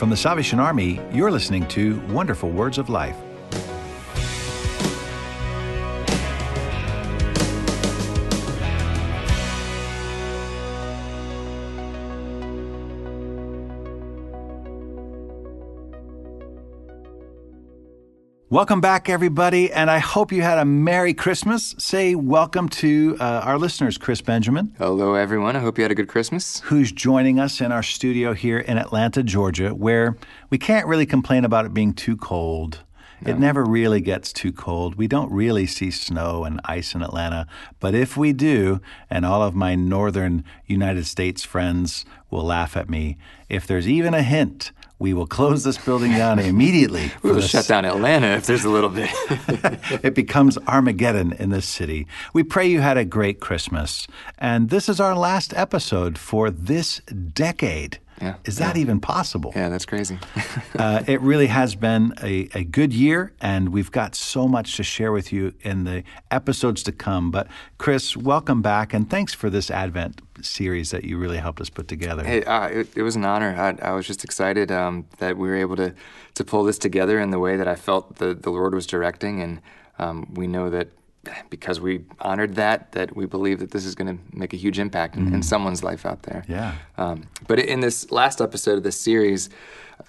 From the Salvation Army, you're listening to Wonderful Words of Life. Welcome back, everybody, and I hope you had a Merry Christmas. Say welcome to uh, our listeners, Chris Benjamin. Hello, everyone. I hope you had a good Christmas. Who's joining us in our studio here in Atlanta, Georgia, where we can't really complain about it being too cold. No. It never really gets too cold. We don't really see snow and ice in Atlanta, but if we do, and all of my northern United States friends will laugh at me, if there's even a hint we will close this building down immediately. we will shut down Atlanta if there's a little bit. it becomes Armageddon in this city. We pray you had a great Christmas. And this is our last episode for this decade. Yeah, Is that yeah. even possible? Yeah, that's crazy. uh, it really has been a, a good year, and we've got so much to share with you in the episodes to come. But, Chris, welcome back, and thanks for this Advent series that you really helped us put together. Hey, uh, it, it, was an honor. I, I was just excited um, that we were able to, to pull this together in the way that I felt the, the Lord was directing, and um, we know that because we honored that, that we believe that this is going to make a huge impact in, mm. in, someone's life out there. Yeah. Um, but in this last episode of this series,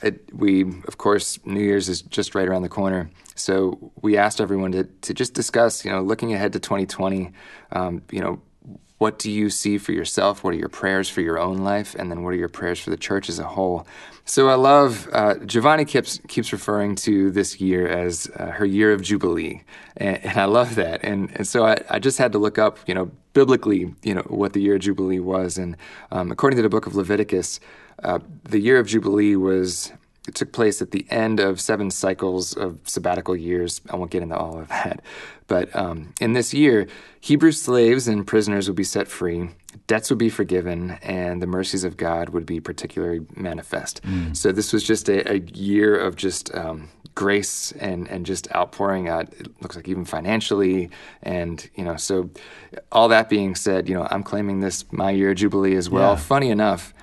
it, we, of course, New Year's is just right around the corner. So we asked everyone to, to just discuss, you know, looking ahead to 2020, um, you know, what do you see for yourself? What are your prayers for your own life? And then what are your prayers for the church as a whole? So I love, uh, Giovanni keeps, keeps referring to this year as uh, her year of Jubilee. And, and, I love that. And, and so I, I just had to look up, you know, biblically, you know, what the year of Jubilee was. And um, according to the book of Leviticus, uh, the year of Jubilee was it took place at the end of seven cycles of sabbatical years. I won't get into all of that. But um, in this year, Hebrew slaves and prisoners would be set free, debts would be forgiven, and the mercies of God would be particularly manifest. Mm. So this was just a, a year of just um, grace and, and just outpouring. Uh, it looks like even financially, and you know. So all that being said, you know, I'm claiming this my year of jubilee as well. Yeah. Funny enough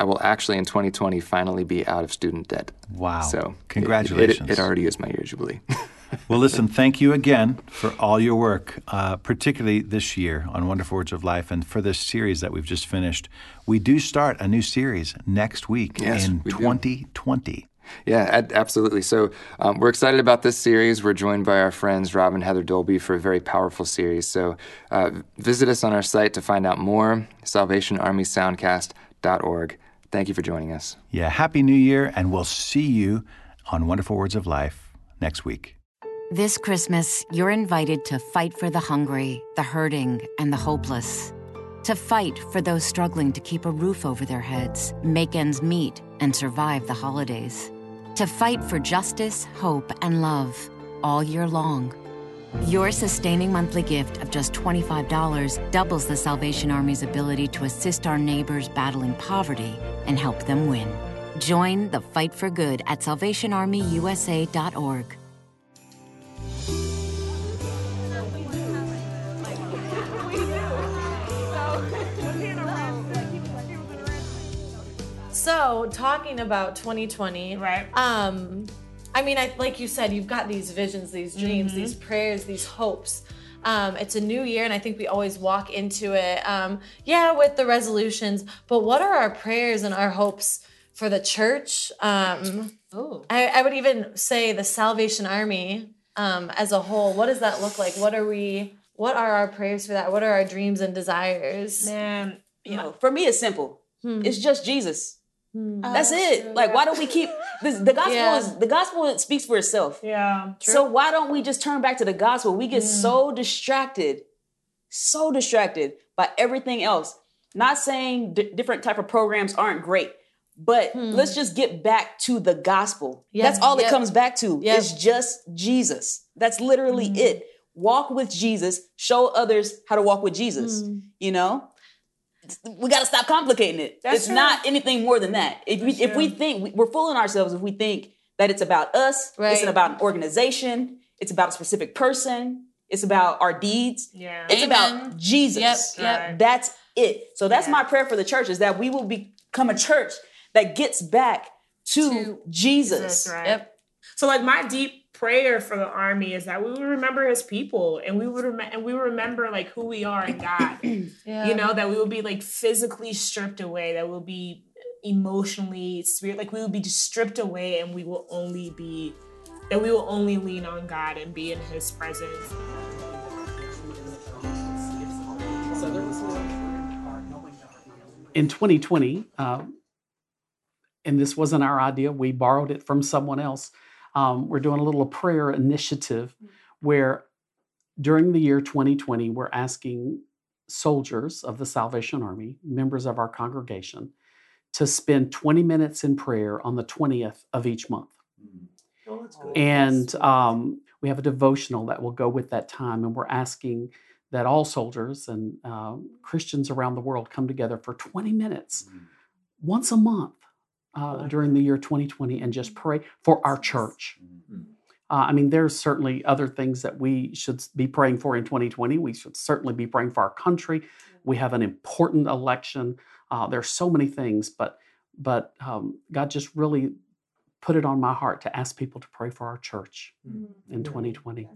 I will actually in 2020 finally be out of student debt. Wow. So congratulations. It, it, it already is my year jubilee. well, listen, thank you again for all your work, uh, particularly this year on Wonderful Words of Life and for this series that we've just finished. We do start a new series next week yes, in 2020. Do. Yeah, absolutely. So um, we're excited about this series. We're joined by our friends Rob and Heather Dolby for a very powerful series. So uh, visit us on our site to find out more, salvationarmysoundcast.org. Thank you for joining us. Yeah, Happy New Year, and we'll see you on Wonderful Words of Life next week. This Christmas, you're invited to fight for the hungry, the hurting, and the hopeless. To fight for those struggling to keep a roof over their heads, make ends meet, and survive the holidays. To fight for justice, hope, and love all year long. Your sustaining monthly gift of just $25 doubles the Salvation Army's ability to assist our neighbors battling poverty and help them win. Join the fight for good at salvationarmyusa.org. So, talking about 2020, right? Um, I mean, I, like you said, you've got these visions, these dreams, mm-hmm. these prayers, these hopes. Um, it's a new year, and I think we always walk into it, um, yeah, with the resolutions. But what are our prayers and our hopes for the church? Um, I, I, would even say the Salvation Army um, as a whole. What does that look like? What are we? What are our prayers for that? What are our dreams and desires? Man, you know, for me, it's simple. Hmm. It's just Jesus. Hmm. That's it. Like, why don't we keep this, the gospel? Yeah. Is the gospel speaks for itself. Yeah. True. So why don't we just turn back to the gospel? We get mm. so distracted, so distracted by everything else. Not saying d- different type of programs aren't great, but hmm. let's just get back to the gospel. Yep. That's all yep. it comes back to. Yep. It's just Jesus. That's literally mm. it. Walk with Jesus. Show others how to walk with Jesus. Mm. You know we got to stop complicating it. That's it's true. not anything more than that. If we, if we think we're fooling ourselves, if we think that it's about us, right. it's about an organization, it's about a specific person, it's about our deeds, yeah. it's Amen. about Jesus. Yep, yep. That's it. So that's yeah. my prayer for the church is that we will become a church that gets back to, To Jesus. Jesus, right? Yep. So like my deep prayer for the army is that we would remember his people and we would rem- and we remember like who we are in God. Yeah. You know, that we will be like physically stripped away, that we'll be emotionally, spirit like we will be just stripped away and we will only be that we will only lean on God and be in his presence. in 2020, um, and this wasn't our idea, we borrowed it from someone else. Um, we're doing a little prayer initiative where during the year 2020, we're asking soldiers of the Salvation Army, members of our congregation, to spend 20 minutes in prayer on the 20th of each month. Oh, And um, we have a devotional that will go with that time, and we're asking that all soldiers and um, Christians around the world come together for 20 minutes once a month uh, during the year 2020 and just pray for our church. Uh, I mean, there's certainly other things that we should be praying for in 2020. We should certainly be praying for our country. We have an important election. Uh, there's so many things, but but um, God just really put it on my heart to ask people to pray for our church in 2020.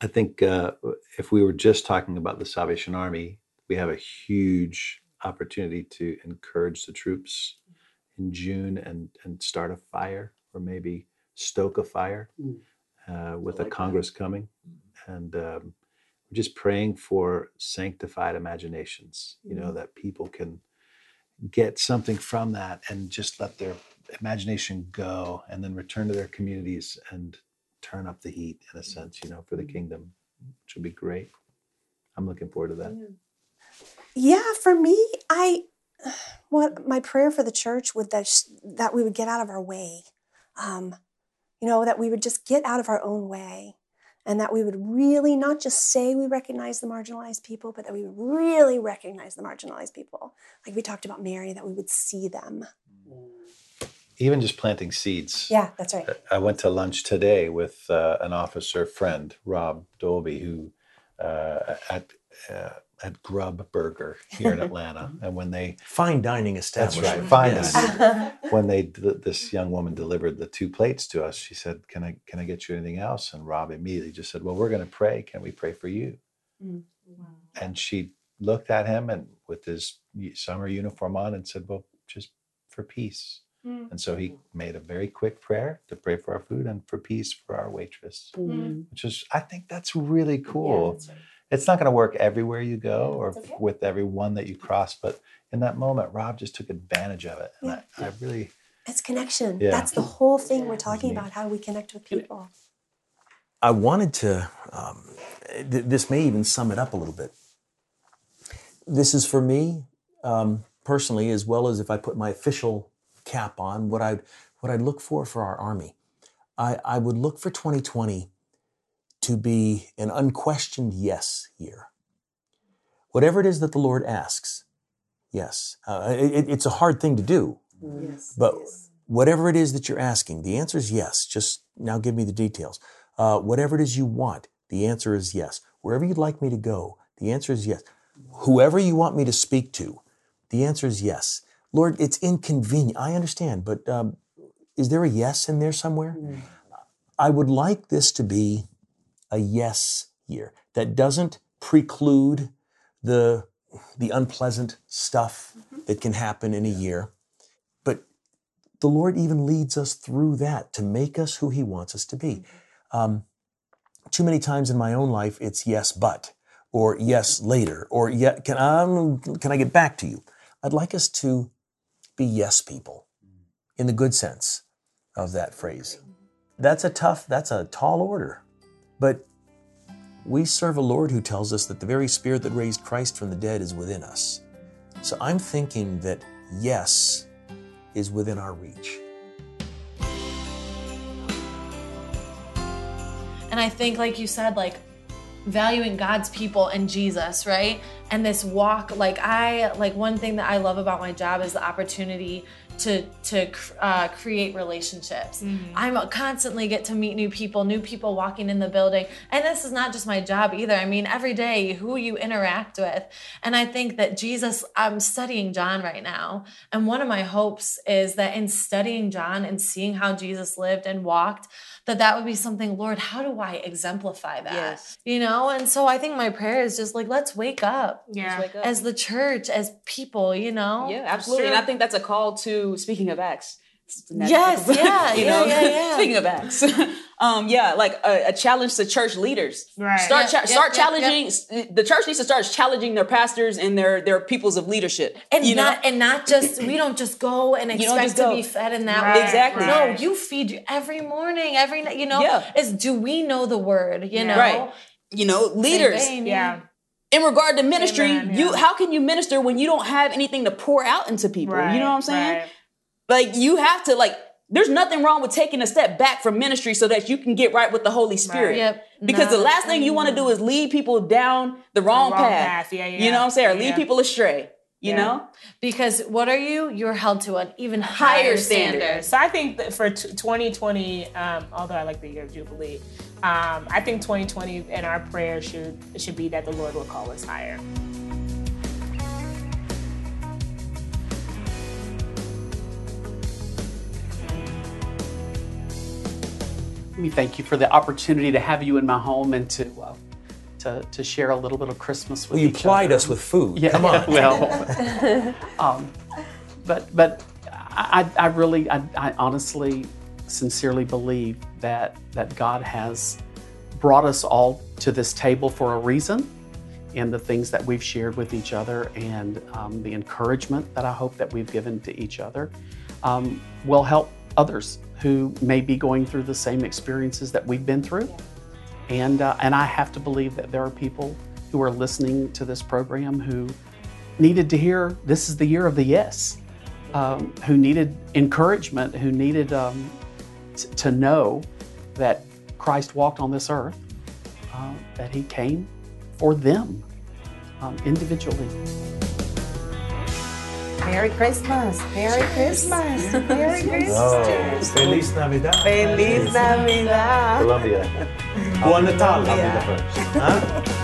I think uh, if we were just talking about the Salvation Army, we have a huge opportunity to encourage the troops in June and and start a fire or maybe stoke a fire Mm. uh, with a Congress coming, and um, we're just praying for sanctified imaginations. You know that people can get something from that and just let their imagination go, and then return to their communities and turn up the heat in a sense. You know, for the kingdom, which would be great. I'm looking forward to that. Yeah, for me, I what my prayer for the church would that sh- that we would get out of our way, um, you know, that we would just get out of our own way, and that we would really not just say we recognize the marginalized people, but that we would really recognize the marginalized people, like we talked about Mary, that we would see them. Even just planting seeds. Yeah, that's right. I went to lunch today with uh, an officer friend, Rob Dolby, who uh, at uh, at Grub Burger here in Atlanta, and when they Fine dining that's right, fine. Yes. dining. when they this young woman delivered the two plates to us, she said, "Can I can I get you anything else?" And Rob immediately just said, "Well, we're going to pray. Can we pray for you?" Mm. And she looked at him and with his summer uniform on and said, "Well, just for peace." Mm. And so he made a very quick prayer to pray for our food and for peace for our waitress, mm. which is, I think that's really cool. It's not going to work everywhere you go or with everyone that you cross, but in that moment, Rob just took advantage of it. And I, I really, It's connection. Yeah. That's the whole thing we're talking about. How we connect with people? I wanted to, um, th- this may even sum it up a little bit. This is for me um, personally, as well as if I put my official cap on, what I'd, what I'd look for for our Army. I, I would look for 2020 to be an unquestioned yes year. Whatever it is that the Lord asks, yes. Uh, it- it's a hard thing to do, but whatever it is that you're asking, the answer is yes. Just now give me the details. Uh, whatever it is you want, the answer is yes. Wherever you'd like me to go, the answer is yes. Whoever you want me to speak to, the answer is yes. Lord, it's inconvenient. I understand, but um, is there a yes in there somewhere? I would like this to be a yes year that doesn't preclude the the unpleasant stuff that can happen in a year. But the Lord even leads us through that to make us who He wants us to be. Um, too many times in my own life, it's yes, but, or yes, later, or yeah, can um, can I get back to you? I'd like us to be yes people, in the good sense of that phrase. That's a tough, that's a tall order, but we serve a Lord who tells us that the very Spirit that raised Christ from the dead is within us. So I'm thinking that yes is within our reach. And I think, like you said, like valuing God's people and Jesus, right? and this walk like i like one thing that i love about my job is the opportunity to to uh, create relationships. Mm-hmm. I'm constantly get to meet new people, new people walking in the building, and this is not just my job either. I mean, every day who you interact with, and I think that Jesus. I'm studying John right now, and one of my hopes is that in studying John and seeing how Jesus lived and walked, that that would be something lord how do i exemplify that yes. you know and so i think my prayer is just like let's wake up yeah wake up. as the church as people you know yeah absolutely and i think that's a call to speaking of acts yes yeah you know yeah, yeah, yeah. speaking of acts um, yeah, like a, a, challenge to church leaders. Right. Start cha- start challenging. The church needs to start challenging their pastors and their their peoples of leadership. And you not know? and not just we don't just go and expect to be fed in that right, way. Exactly. No, you feed every morning, every night. You know, yeah. is do we know the word? You know, right? You know, leaders. yeah in regard to ministry, Amen, yeah. you how can you minister when you don't have anything to pour out into people? Right, you know what I'm saying? Right. Like you have to like there's nothing wrong with taking a step back from ministry so that you can get right with the Holy Spirit. Right. Yep. Because no. the last thing you want to do is lead people down the wrong, the wrong path. path. Yeah, yeah. You know what I'm saying? Or yeah. lead people astray. You yeah. know? Because what are you? You're held to an even higher, higher standard. standard. So I think that for t- 2020, um, although I like the year of Jubilee, um, I think 2020 and our prayer should should be that the Lord will call us higher. Let me thank you for the opportunity to have you in my home and to uh, to, to share a little bit of Christmas with well, you plied other. us with food. Yeah, Come on. well, um, but but I, I really I, I honestly sincerely believe that that God has brought us all to this table for a reason and the things that we've shared with each other and um, the encouragement that I hope that we've given to each other um, will help others who may be going through the same experiences that we've been through. And, uh, and I have to believe that there are people who are listening to this program who needed to hear this is the year of the yes, um, who needed encouragement, who needed um, t- to know that Christ walked on this earth, uh, that he came for them um, individually. Merry Christmas. Merry Christmas. Merry Christmas. Oh, Feliz Navidad. Feliz Navidad. Colombia. Buon Natal. Huh?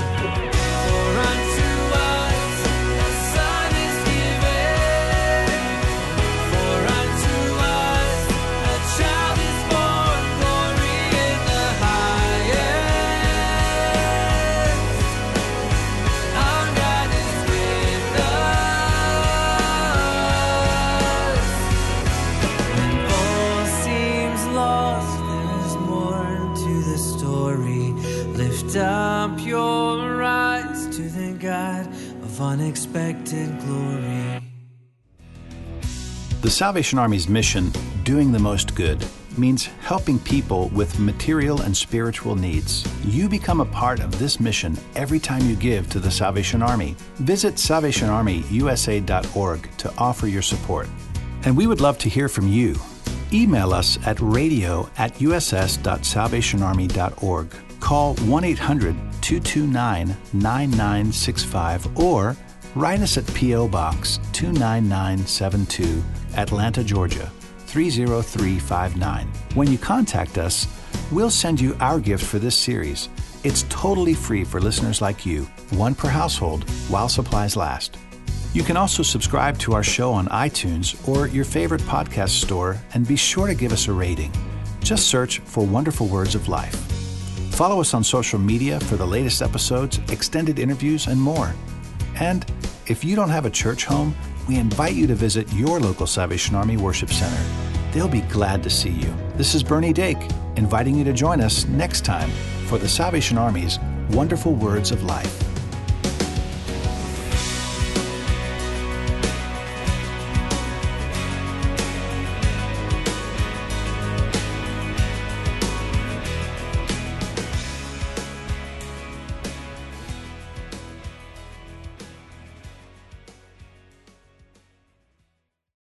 Of unexpected glory. The Salvation Army's mission, doing the most good, means helping people with material and spiritual needs. You become a part of this mission every time you give to the Salvation Army. Visit salvationarmyusa.org to offer your support. And we would love to hear from you. Email us at radio at uss.salvationarmy.org call 1 800 229 9965 or write us at P.O. Box 29972, Atlanta, Georgia 30359. When you contact us, we'll send you our gift for this series. It's totally free for listeners like you, one per household, while supplies last. You can also subscribe to our show on iTunes or your favorite podcast store and be sure to give us a rating. Just search for Wonderful Words of Life. Follow us on social media for the latest episodes, extended interviews, and more. And if you don't have a church home, we invite you to visit your local Salvation Army Worship Center. They'll be glad to see you. This is Bernie Dake, inviting you to join us next time for the Salvation Army's Wonderful Words of Life.